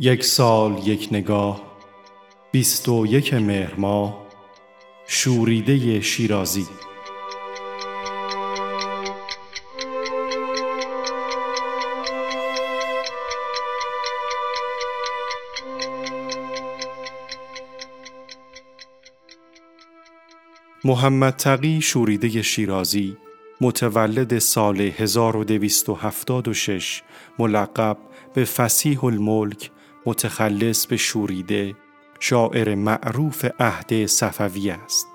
یک سال یک نگاه بیست و یک مهر ماه شوریده شیرازی. محمد تقی شوریده شیرازی متولد سال 1276 ملقب به فسیح الملک متخلص به شوریده شاعر معروف عهد صفوی است.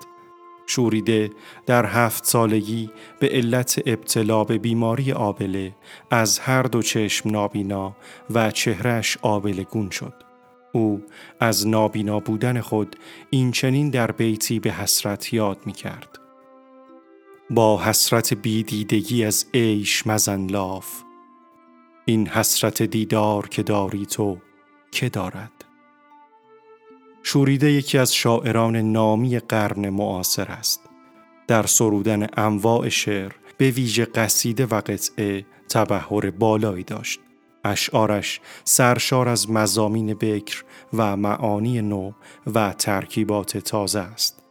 شوریده در هفت سالگی به علت ابتلا به بیماری آبله از هر دو چشم نابینا و چهرش آبله گون شد. او از نابینا بودن خود این چنین در بیتی به حسرت یاد می کرد. با حسرت بیدیدگی از عیش مزن لاف. این حسرت دیدار که داری تو که دارد شوریده یکی از شاعران نامی قرن معاصر است در سرودن انواع شعر به ویژه قصیده و قطعه تبهر بالایی داشت اشعارش سرشار از مزامین بکر و معانی نو و ترکیبات تازه است.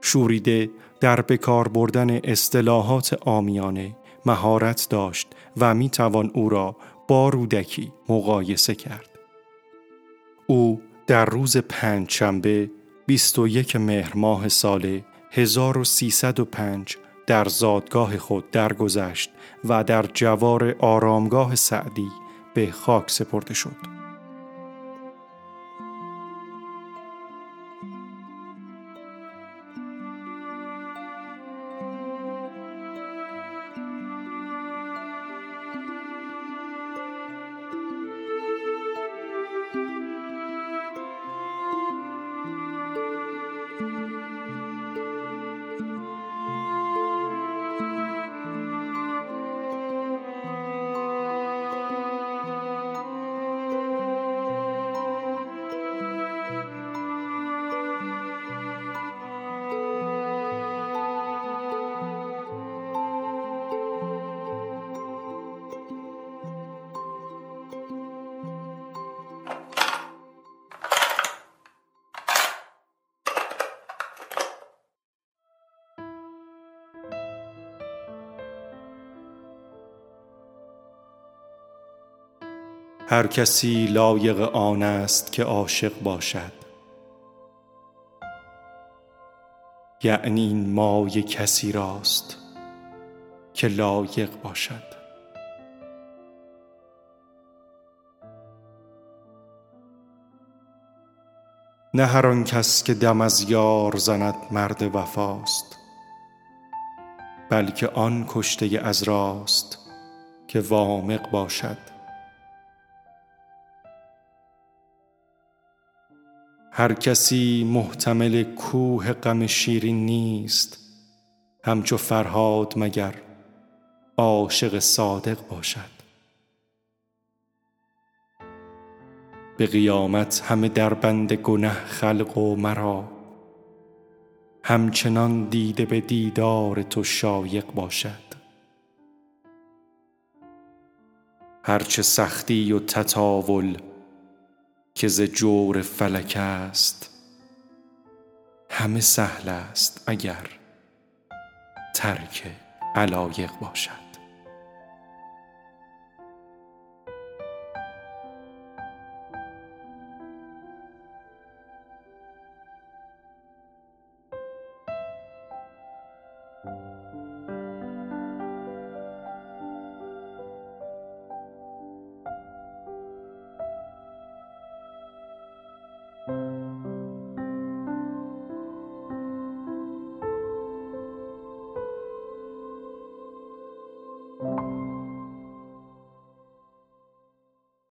شوریده در بکار بردن اصطلاحات آمیانه مهارت داشت و می توان او را با رودکی مقایسه کرد. او در روز پنجشنبه 21 مهر ماه سال 1305 در زادگاه خود درگذشت و در جوار آرامگاه سعدی به خاک سپرده شد. هر کسی لایق آن است که عاشق باشد. یعنی این مای کسی راست که لایق باشد. نه هر آن کس که دم از یار زند مرد وفاست بلکه آن کشته از راست که وامق باشد. هر کسی محتمل کوه غم شیرین نیست همچو فرهاد مگر عاشق صادق باشد. به قیامت همه در بند گنه خلق و مرا همچنان دیده به دیدار تو شایق باشد. هرچه سختی و تطاول که ز جور فلک است همه سهل است اگر ترک علایق باشد.